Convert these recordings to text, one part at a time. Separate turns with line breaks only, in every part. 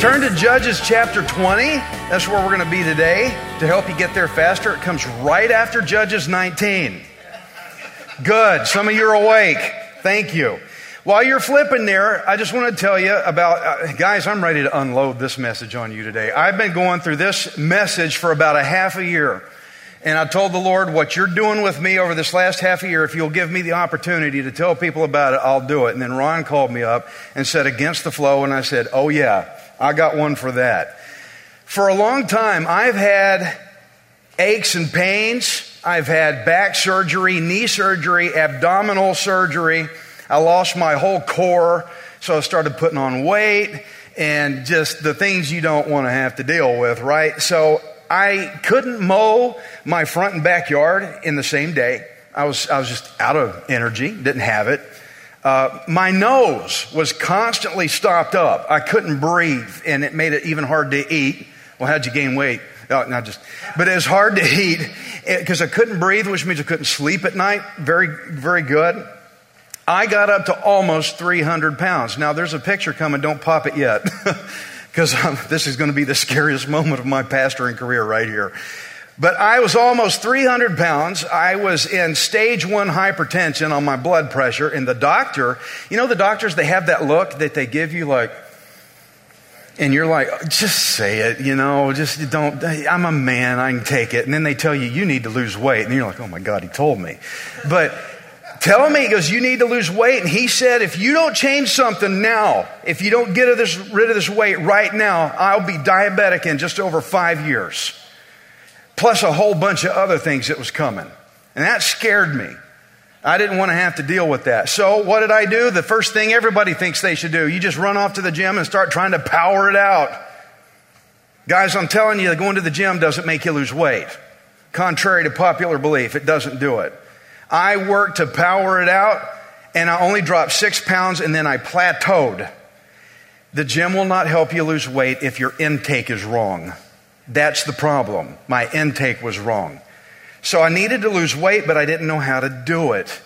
Turn to Judges chapter 20. That's where we're going to be today. To help you get there faster, it comes right after Judges 19. Good. Some of you are awake. Thank you. While you're flipping there, I just want to tell you about, uh, guys, I'm ready to unload this message on you today. I've been going through this message for about a half a year. And I told the Lord, what you're doing with me over this last half a year, if you'll give me the opportunity to tell people about it, I'll do it. And then Ron called me up and said, against the flow. And I said, oh yeah, I got one for that. For a long time, I've had aches and pains. I've had back surgery, knee surgery, abdominal surgery. I lost my whole core, so I started putting on weight and just the things you don't want to have to deal with, right? So I couldn't mow my front and backyard in the same day. I was, I was just out of energy, didn't have it. Uh, my nose was constantly stopped up. I couldn't breathe, and it made it even hard to eat. Well, how'd you gain weight? Oh, not just, but it was hard to eat because I couldn't breathe, which means I couldn't sleep at night. Very, very good. I got up to almost 300 pounds. Now, there's a picture coming. Don't pop it yet because this is going to be the scariest moment of my pastoring career right here. But I was almost 300 pounds. I was in stage one hypertension on my blood pressure. And the doctor, you know, the doctors, they have that look that they give you like, and you're like, just say it, you know, just don't, I'm a man, I can take it. And then they tell you, you need to lose weight. And you're like, oh my God, he told me. But tell me, he goes, you need to lose weight. And he said, if you don't change something now, if you don't get rid of this weight right now, I'll be diabetic in just over five years. Plus a whole bunch of other things that was coming. And that scared me. I didn't want to have to deal with that. So what did I do? The first thing everybody thinks they should do. You just run off to the gym and start trying to power it out. Guys, I'm telling you, going to the gym doesn't make you lose weight. Contrary to popular belief, it doesn't do it. I worked to power it out and I only dropped six pounds and then I plateaued. The gym will not help you lose weight if your intake is wrong. That's the problem. My intake was wrong. So I needed to lose weight, but I didn't know how to do it.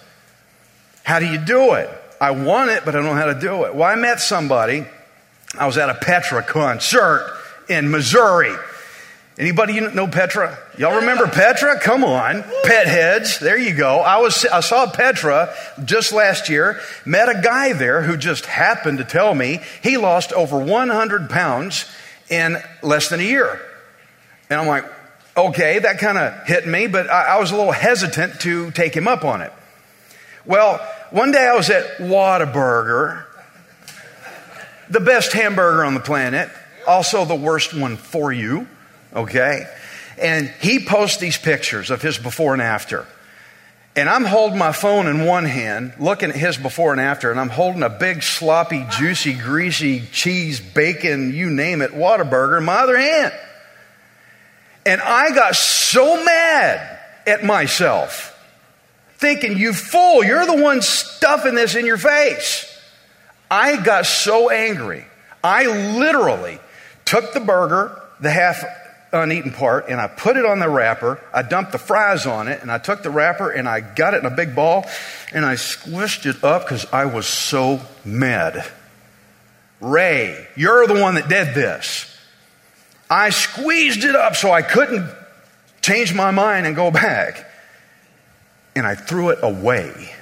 How do you do it? I want it, but I don't know how to do it. Well, I met somebody. I was at a Petra concert in Missouri. Anybody know Petra? Y'all remember Petra? Come on. Pet heads. There you go. I was, I saw Petra just last year, met a guy there who just happened to tell me he lost over 100 pounds in less than a year. And I'm like, okay, that kind of hit me, but I, I, was a little hesitant to take him up on it. Well, one day I was at Whataburger, the best hamburger on the planet, also the worst one for you, okay? And he posts these pictures of his before and after. And I'm holding my phone in one hand, looking at his before and after, and I'm holding a big, sloppy, juicy, greasy, cheese, bacon, you name it, Whataburger in my other hand. And I got so mad at myself, thinking, you fool, you're the one stuffing this in your face. I got so angry. I literally took the burger, the half uneaten part, and I put it on the wrapper. I dumped the fries on it, and I took the wrapper and I got it in a big ball, and I squished it up because I was so mad. Ray, you're the one that did this. I squeezed it up so I couldn't change my mind and go back. And I threw it away.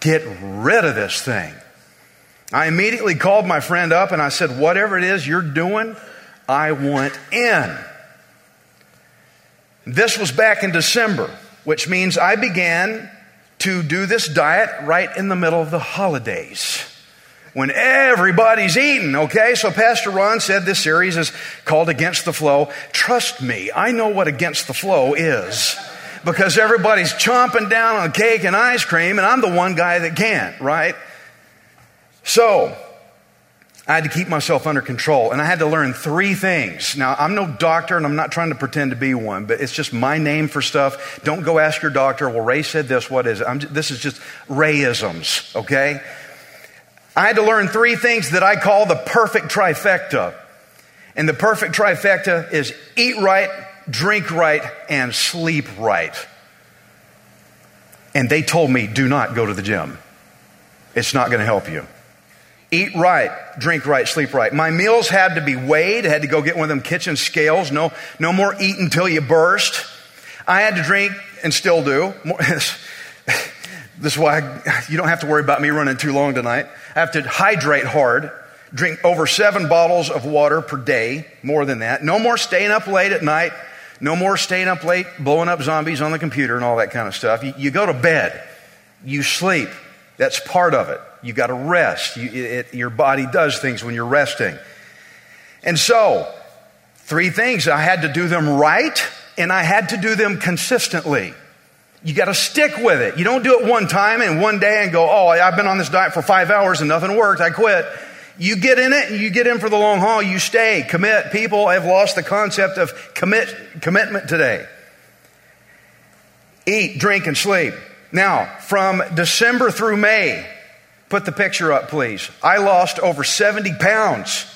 Get rid of this thing. I immediately called my friend up and I said, Whatever it is you're doing, I want in. This was back in December, which means I began to do this diet right in the middle of the holidays when everybody's eating, okay? So Pastor Ron said this series is called Against the Flow. Trust me, I know what against the flow is because everybody's chomping down on cake and ice cream, and I'm the one guy that can't, right? So, I had to keep myself under control and I had to learn three things. Now, I'm no doctor and I'm not trying to pretend to be one, but it's just my name for stuff. Don't go ask your doctor, well, Ray said this, what is it? I'm, this is just Rayisms, okay? I had to learn three things that I call the perfect trifecta. And the perfect trifecta is eat right, drink right, and sleep right. And they told me, do not go to the gym. It's not going to help you. Eat right, drink right, sleep right. My meals had to be weighed. I had to go get one of them kitchen scales. No, no more eat until you burst. I had to drink and still do. this is why I, you don't have to worry about me running too long tonight. I have to hydrate hard, drink over seven bottles of water per day, more than that. No more staying up late at night. No more staying up late, blowing up zombies on the computer and all that kind of stuff. You, you go to bed, you sleep. That's part of it. You got to rest. You, it, your body does things when you're resting. And so, three things. I had to do them right, and I had to do them consistently. You got to stick with it. You don't do it one time and one day and go, oh, I've been on this diet for five hours and nothing worked. I quit. You get in it and you get in for the long haul. You stay, commit. People have lost the concept of commit, commitment today. Eat, drink, and sleep. Now, from December through May, Put the picture up, please. I lost over 70 pounds.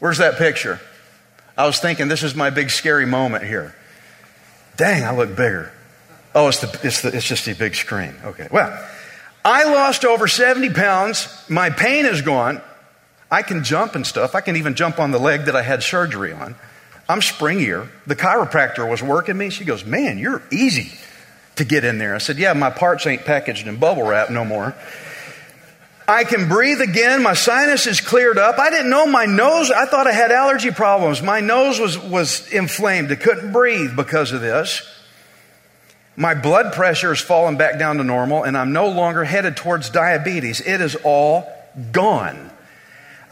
Where's that picture? I was thinking, this is my big scary moment here. Dang, I look bigger. Oh, it's, the, it's, the, it's just a big screen. Okay. Well, I lost over 70 pounds. My pain is gone. I can jump and stuff. I can even jump on the leg that I had surgery on. I'm springier. The chiropractor was working me. She goes, Man, you're easy to get in there. I said, Yeah, my parts ain't packaged in bubble wrap no more. I can breathe again. My sinus is cleared up. I didn't know my nose, I thought I had allergy problems. My nose was, was inflamed. I couldn't breathe because of this. My blood pressure has fallen back down to normal, and I'm no longer headed towards diabetes. It is all gone.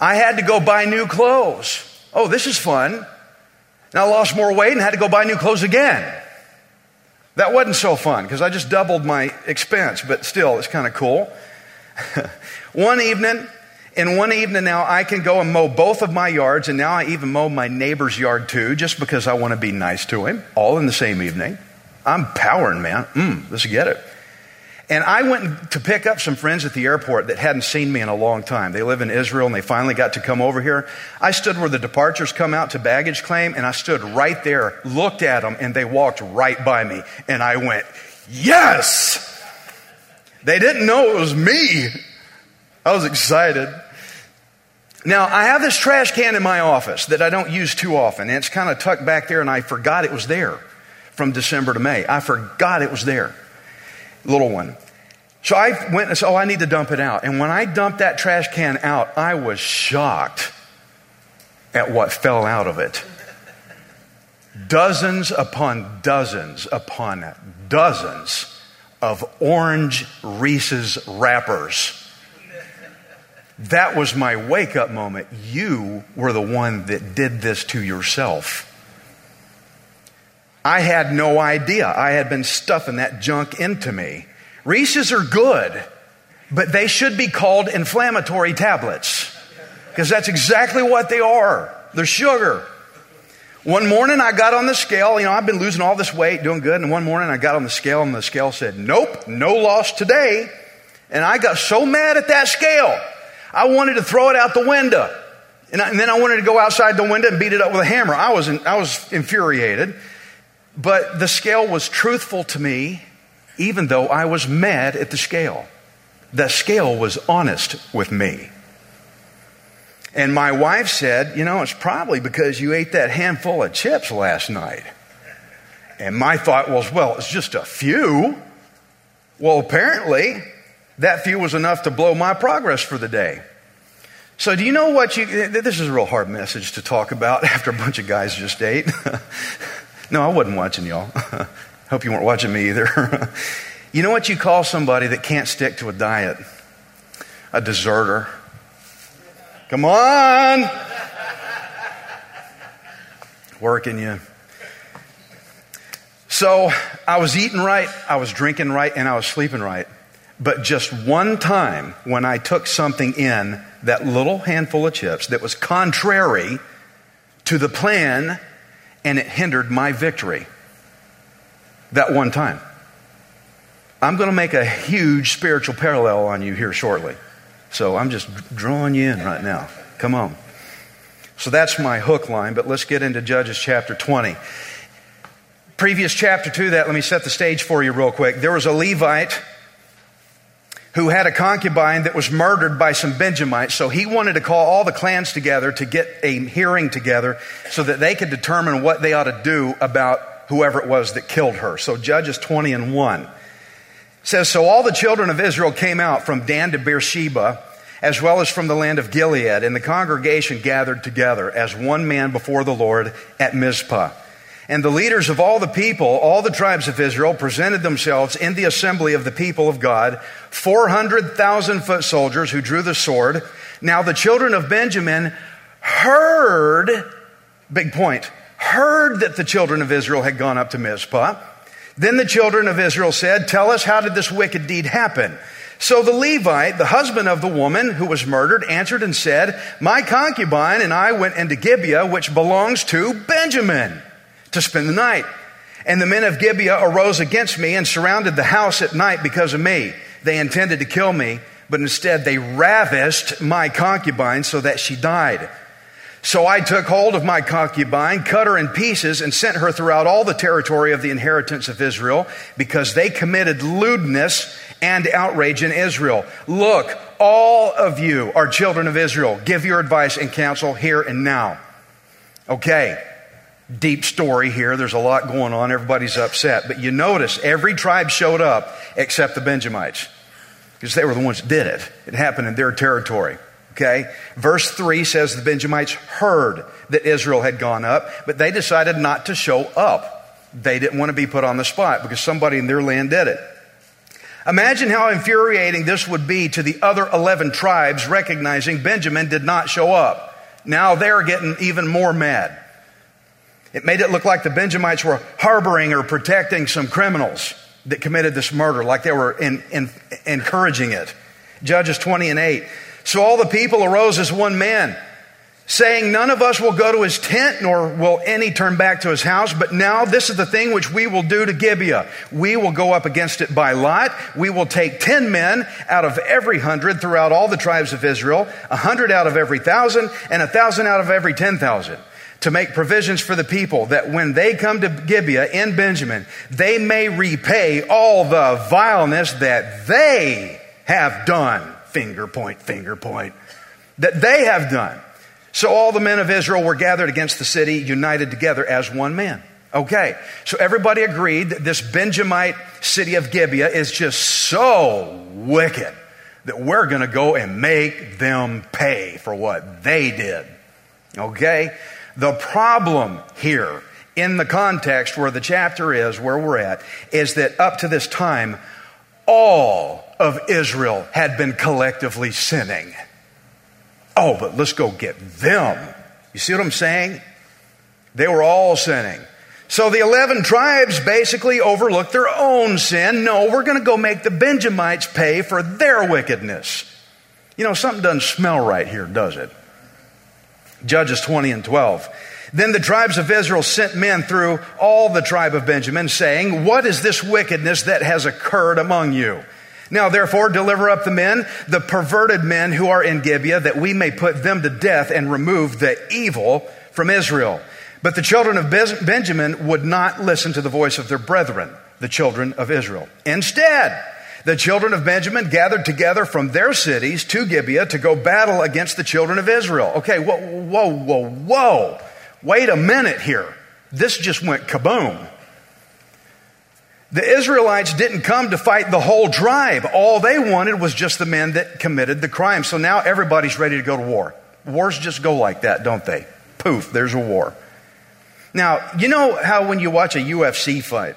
I had to go buy new clothes. Oh, this is fun. Now I lost more weight and had to go buy new clothes again. That wasn't so fun because I just doubled my expense, but still, it's kind of cool. one evening, in one evening now, I can go and mow both of my yards, and now I even mow my neighbor's yard too, just because I want to be nice to him, all in the same evening. I'm powering, man. Mm, let's get it. And I went to pick up some friends at the airport that hadn't seen me in a long time. They live in Israel and they finally got to come over here. I stood where the departures come out to baggage claim and I stood right there, looked at them, and they walked right by me. And I went, Yes! They didn't know it was me. I was excited. Now, I have this trash can in my office that I don't use too often, and it's kind of tucked back there, and I forgot it was there from December to May. I forgot it was there little one. So I went and said, Oh, I need to dump it out. And when I dumped that trash can out, I was shocked at what fell out of it. Dozens upon dozens upon dozens of orange Reese's wrappers. That was my wake up moment. You were the one that did this to yourself. I had no idea. I had been stuffing that junk into me. Reese's are good, but they should be called inflammatory tablets because that's exactly what they are. They're sugar. One morning I got on the scale. You know, I've been losing all this weight, doing good. And one morning I got on the scale and the scale said, Nope, no loss today. And I got so mad at that scale, I wanted to throw it out the window. And, I, and then I wanted to go outside the window and beat it up with a hammer. I was, in, I was infuriated. But the scale was truthful to me, even though I was mad at the scale. The scale was honest with me. And my wife said, You know, it's probably because you ate that handful of chips last night. And my thought was, Well, it's just a few. Well, apparently, that few was enough to blow my progress for the day. So, do you know what you. This is a real hard message to talk about after a bunch of guys just ate. No, I wasn't watching y'all. Hope you weren't watching me either. You know what you call somebody that can't stick to a diet? A deserter. Come on! Working you. So I was eating right, I was drinking right, and I was sleeping right. But just one time when I took something in, that little handful of chips that was contrary to the plan and it hindered my victory. That one time. I'm going to make a huge spiritual parallel on you here shortly. So I'm just drawing you in right now. Come on. So that's my hook line, but let's get into Judges chapter 20. Previous chapter to that, let me set the stage for you real quick. There was a Levite who had a concubine that was murdered by some Benjamites. So he wanted to call all the clans together to get a hearing together so that they could determine what they ought to do about whoever it was that killed her. So Judges 20 and 1 says, So all the children of Israel came out from Dan to Beersheba, as well as from the land of Gilead, and the congregation gathered together as one man before the Lord at Mizpah. And the leaders of all the people, all the tribes of Israel, presented themselves in the assembly of the people of God, 400,000 foot soldiers who drew the sword. Now the children of Benjamin heard, big point, heard that the children of Israel had gone up to Mizpah. Then the children of Israel said, Tell us, how did this wicked deed happen? So the Levite, the husband of the woman who was murdered, answered and said, My concubine and I went into Gibeah, which belongs to Benjamin to spend the night. And the men of Gibeah arose against me and surrounded the house at night because of me. They intended to kill me, but instead they ravished my concubine so that she died. So I took hold of my concubine, cut her in pieces, and sent her throughout all the territory of the inheritance of Israel because they committed lewdness and outrage in Israel. Look, all of you are children of Israel. Give your advice and counsel here and now. Okay deep story here. There's a lot going on. Everybody's upset. But you notice every tribe showed up except the Benjamites because they were the ones that did it. It happened in their territory. Okay? Verse 3 says the Benjamites heard that Israel had gone up, but they decided not to show up. They didn't want to be put on the spot because somebody in their land did it. Imagine how infuriating this would be to the other 11 tribes recognizing Benjamin did not show up. Now they're getting even more mad. It made it look like the Benjamites were harboring or protecting some criminals that committed this murder, like they were in, in, encouraging it. Judges 20 and 8. So all the people arose as one man, saying, None of us will go to his tent, nor will any turn back to his house. But now this is the thing which we will do to Gibeah. We will go up against it by lot. We will take ten men out of every hundred throughout all the tribes of Israel, a hundred out of every thousand, and a thousand out of every ten thousand to make provisions for the people that when they come to Gibeah in Benjamin, they may repay all the vileness that they have done. Finger point, finger point. That they have done. So all the men of Israel were gathered against the city, united together as one man. Okay, so everybody agreed that this Benjamite city of Gibeah is just so wicked that we're going to go and make them pay for what they did. Okay? The problem here, in the context where the chapter is, where we're at, is that up to this time, all of Israel had been collectively sinning. Oh, but let's go get them. You see what I'm saying? They were all sinning. So the 11 tribes basically overlooked their own sin. No, we're going to go make the Benjamites pay for their wickedness. You know, something doesn't smell right here, does it? Judges 20 and 12. Then the tribes of Israel sent men through all the tribe of Benjamin, saying, What is this wickedness that has occurred among you? Now, therefore, deliver up the men, the perverted men who are in Gibeah, that we may put them to death and remove the evil from Israel. But the children of Benjamin would not listen to the voice of their brethren, the children of Israel. Instead, the children of Benjamin gathered together from their cities to Gibeah to go battle against the children of Israel. Okay, whoa, whoa, whoa, whoa. Wait a minute here. This just went kaboom. The Israelites didn't come to fight the whole tribe. All they wanted was just the men that committed the crime. So now everybody's ready to go to war. Wars just go like that, don't they? Poof, there's a war. Now, you know how when you watch a UFC fight,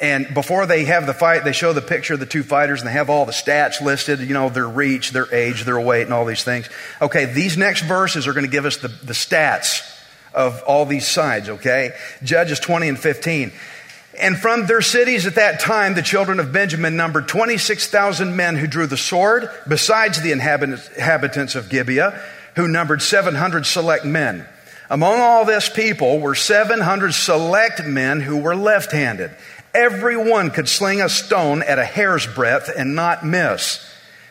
And before they have the fight, they show the picture of the two fighters and they have all the stats listed, you know, their reach, their age, their weight, and all these things. Okay, these next verses are going to give us the, the stats of all these sides, okay? Judges 20 and 15. And from their cities at that time, the children of Benjamin numbered 26,000 men who drew the sword, besides the inhabitants of Gibeah, who numbered 700 select men. Among all this people were 700 select men who were left handed Everyone could sling a stone at a hair's breadth and not miss.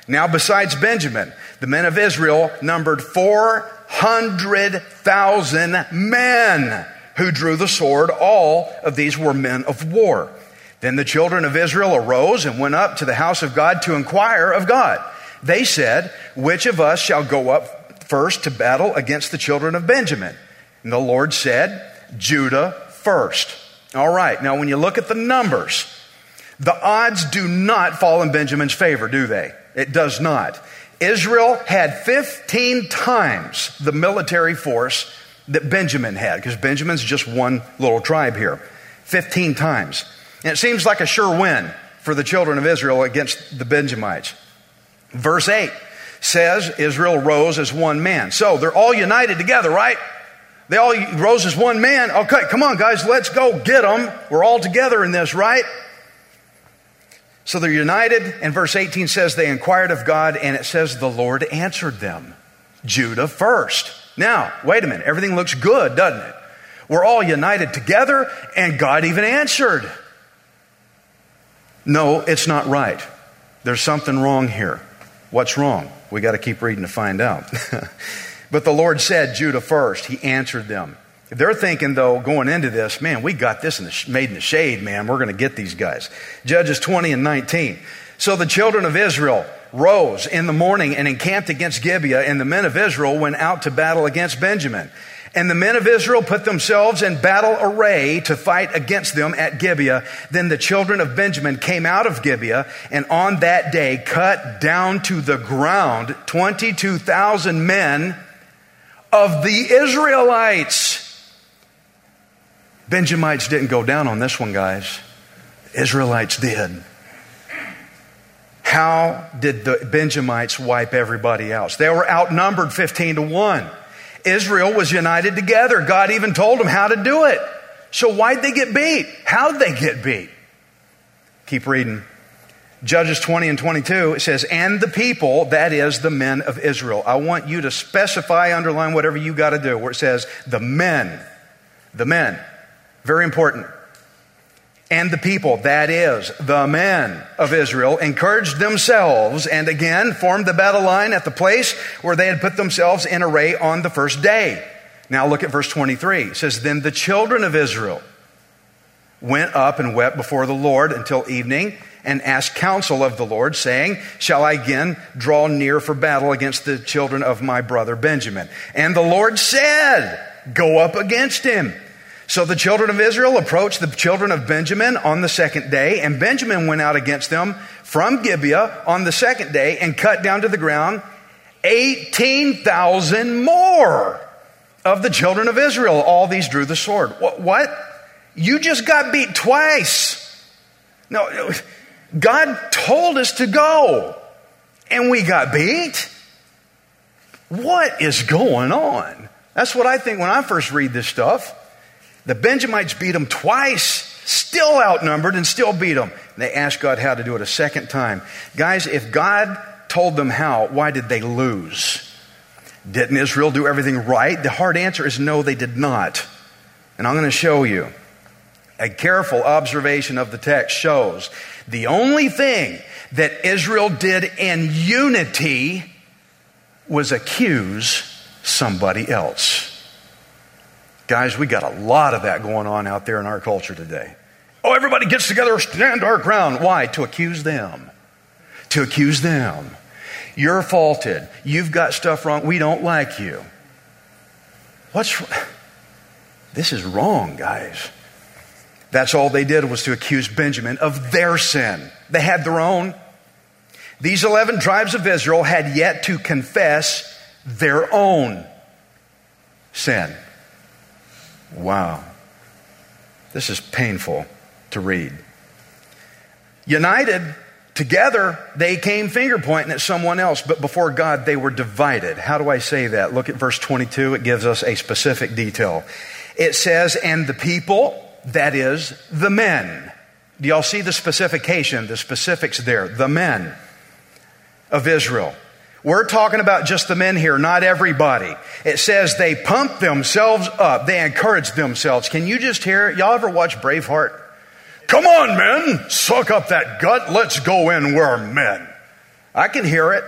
Now, besides Benjamin, the men of Israel numbered 400,000 men who drew the sword. All of these were men of war. Then the children of Israel arose and went up to the house of God to inquire of God. They said, Which of us shall go up first to battle against the children of Benjamin? And the Lord said, Judah first. All right, now when you look at the numbers, the odds do not fall in Benjamin's favor, do they? It does not. Israel had 15 times the military force that Benjamin had, because Benjamin's just one little tribe here. 15 times. And it seems like a sure win for the children of Israel against the Benjamites. Verse 8 says Israel rose as one man. So they're all united together, right? They all rose as one man. Okay, come on, guys, let's go get them. We're all together in this, right? So they're united, and verse 18 says they inquired of God, and it says the Lord answered them. Judah first. Now, wait a minute. Everything looks good, doesn't it? We're all united together, and God even answered. No, it's not right. There's something wrong here. What's wrong? We got to keep reading to find out. But the Lord said, Judah first. He answered them. They're thinking, though, going into this, man, we got this in the, made in the shade, man. We're going to get these guys. Judges 20 and 19. So the children of Israel rose in the morning and encamped against Gibeah, and the men of Israel went out to battle against Benjamin. And the men of Israel put themselves in battle array to fight against them at Gibeah. Then the children of Benjamin came out of Gibeah and on that day cut down to the ground 22,000 men of the Israelites. Benjamites didn't go down on this one, guys. Israelites did. How did the Benjamites wipe everybody else? They were outnumbered 15 to 1. Israel was united together. God even told them how to do it. So why'd they get beat? How'd they get beat? Keep reading. Judges 20 and 22, it says, and the people, that is the men of Israel. I want you to specify, underline whatever you got to do, where it says the men. The men. Very important. And the people, that is the men of Israel, encouraged themselves and again formed the battle line at the place where they had put themselves in array on the first day. Now look at verse 23. It says, Then the children of Israel went up and wept before the Lord until evening and asked counsel of the Lord, saying, Shall I again draw near for battle against the children of my brother Benjamin? And the Lord said, Go up against him. So the children of Israel approached the children of Benjamin on the second day, and Benjamin went out against them from Gibeah on the second day and cut down to the ground 18,000 more of the children of Israel. All these drew the sword. What? You just got beat twice. No, God told us to go, and we got beat. What is going on? That's what I think when I first read this stuff. The Benjamites beat them twice, still outnumbered, and still beat them. And They asked God how to do it a second time. Guys, if God told them how, why did they lose? Didn't Israel do everything right? The hard answer is no, they did not. And I'm going to show you. A careful observation of the text shows the only thing that Israel did in unity was accuse somebody else. Guys, we got a lot of that going on out there in our culture today. Oh, everybody gets together, stand our ground. Why? To accuse them. To accuse them. You're faulted. You've got stuff wrong. We don't like you. What's this is wrong, guys. That's all they did was to accuse Benjamin of their sin. They had their own. These 11 tribes of Israel had yet to confess their own sin. Wow. This is painful to read. United together, they came finger pointing at someone else, but before God, they were divided. How do I say that? Look at verse 22. It gives us a specific detail. It says, and the people, that is, the men. Do y'all see the specification, the specifics there? The men of Israel. We're talking about just the men here, not everybody. It says they pumped themselves up. They encouraged themselves. Can you just hear it? Y'all ever watch Braveheart? Come on, men, suck up that gut. Let's go in. We're men. I can hear it.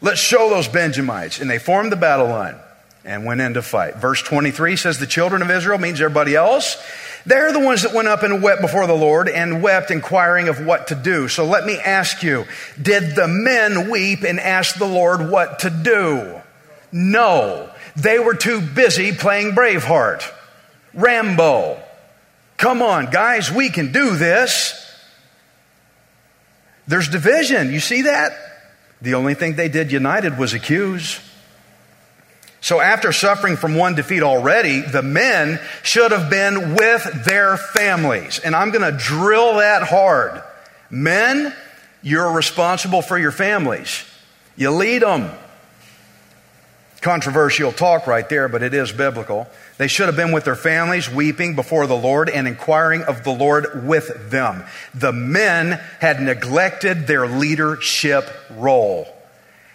Let's show those Benjamites. And they formed the battle line and went in to fight. Verse 23 says the children of Israel means everybody else. They're the ones that went up and wept before the Lord and wept inquiring of what to do. So let me ask you, did the men weep and ask the Lord what to do? No. They were too busy playing Braveheart. Rambo. Come on, guys, we can do this. There's division. You see that? The only thing they did united was accuse. So after suffering from one defeat already, the men should have been with their families. And I'm going to drill that hard. Men, you're responsible for your families. You lead them. Controversial talk right there, but it is biblical. They should have been with their families, weeping before the Lord and inquiring of the Lord with them. The men had neglected their leadership role.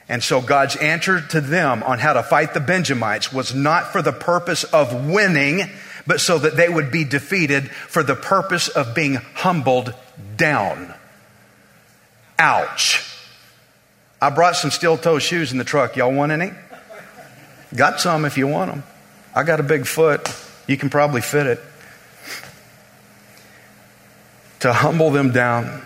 And so God's answer to them on how to fight the Benjamites was not for the purpose of winning, but so that they would be defeated for the purpose of being humbled down. Ouch. I brought some steel toe shoes in the truck. Y'all want any? Got some if you want them. I got a big foot. You can probably fit it. To humble them down.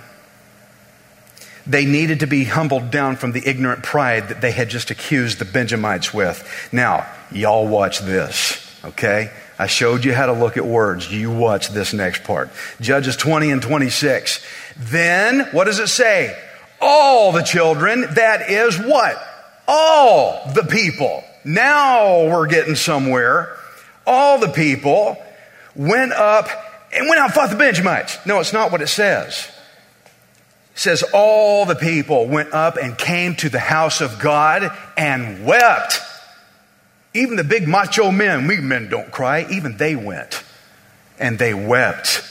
They needed to be humbled down from the ignorant pride that they had just accused the Benjamites with. Now, y'all watch this, okay? I showed you how to look at words. You watch this next part. Judges 20 and 26. Then, what does it say? All the children, that is what? All the people now we're getting somewhere. All the people went up and went out and fought the Benjamites. No, it's not what it says. Says all the people went up and came to the house of God and wept. Even the big macho men, we men don't cry, even they went and they wept.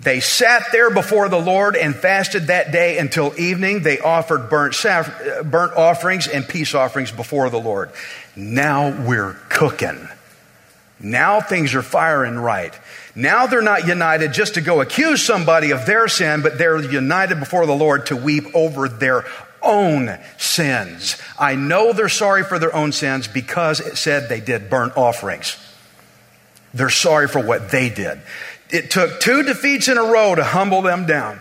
They sat there before the Lord and fasted that day until evening. They offered burnt, burnt offerings and peace offerings before the Lord. Now we're cooking. Now things are firing right. Now they're not united just to go accuse somebody of their sin, but they're united before the Lord to weep over their own sins. I know they're sorry for their own sins because it said they did burnt offerings. They're sorry for what they did. It took two defeats in a row to humble them down.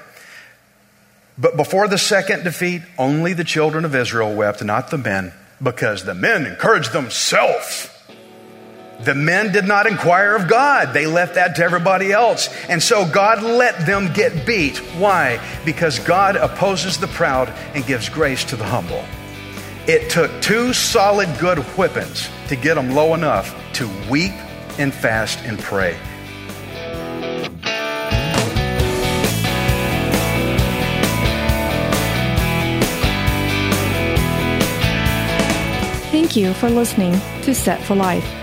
But before the second defeat, only the children of Israel wept, not the men because the men encouraged themselves. The men did not inquire of God. They left that to everybody else. And so God let them get beat. Why? Because God opposes the proud and gives grace to the humble. It took two solid good whippings to get them low enough to weep and fast and pray.
Thank you for listening to Set for Life.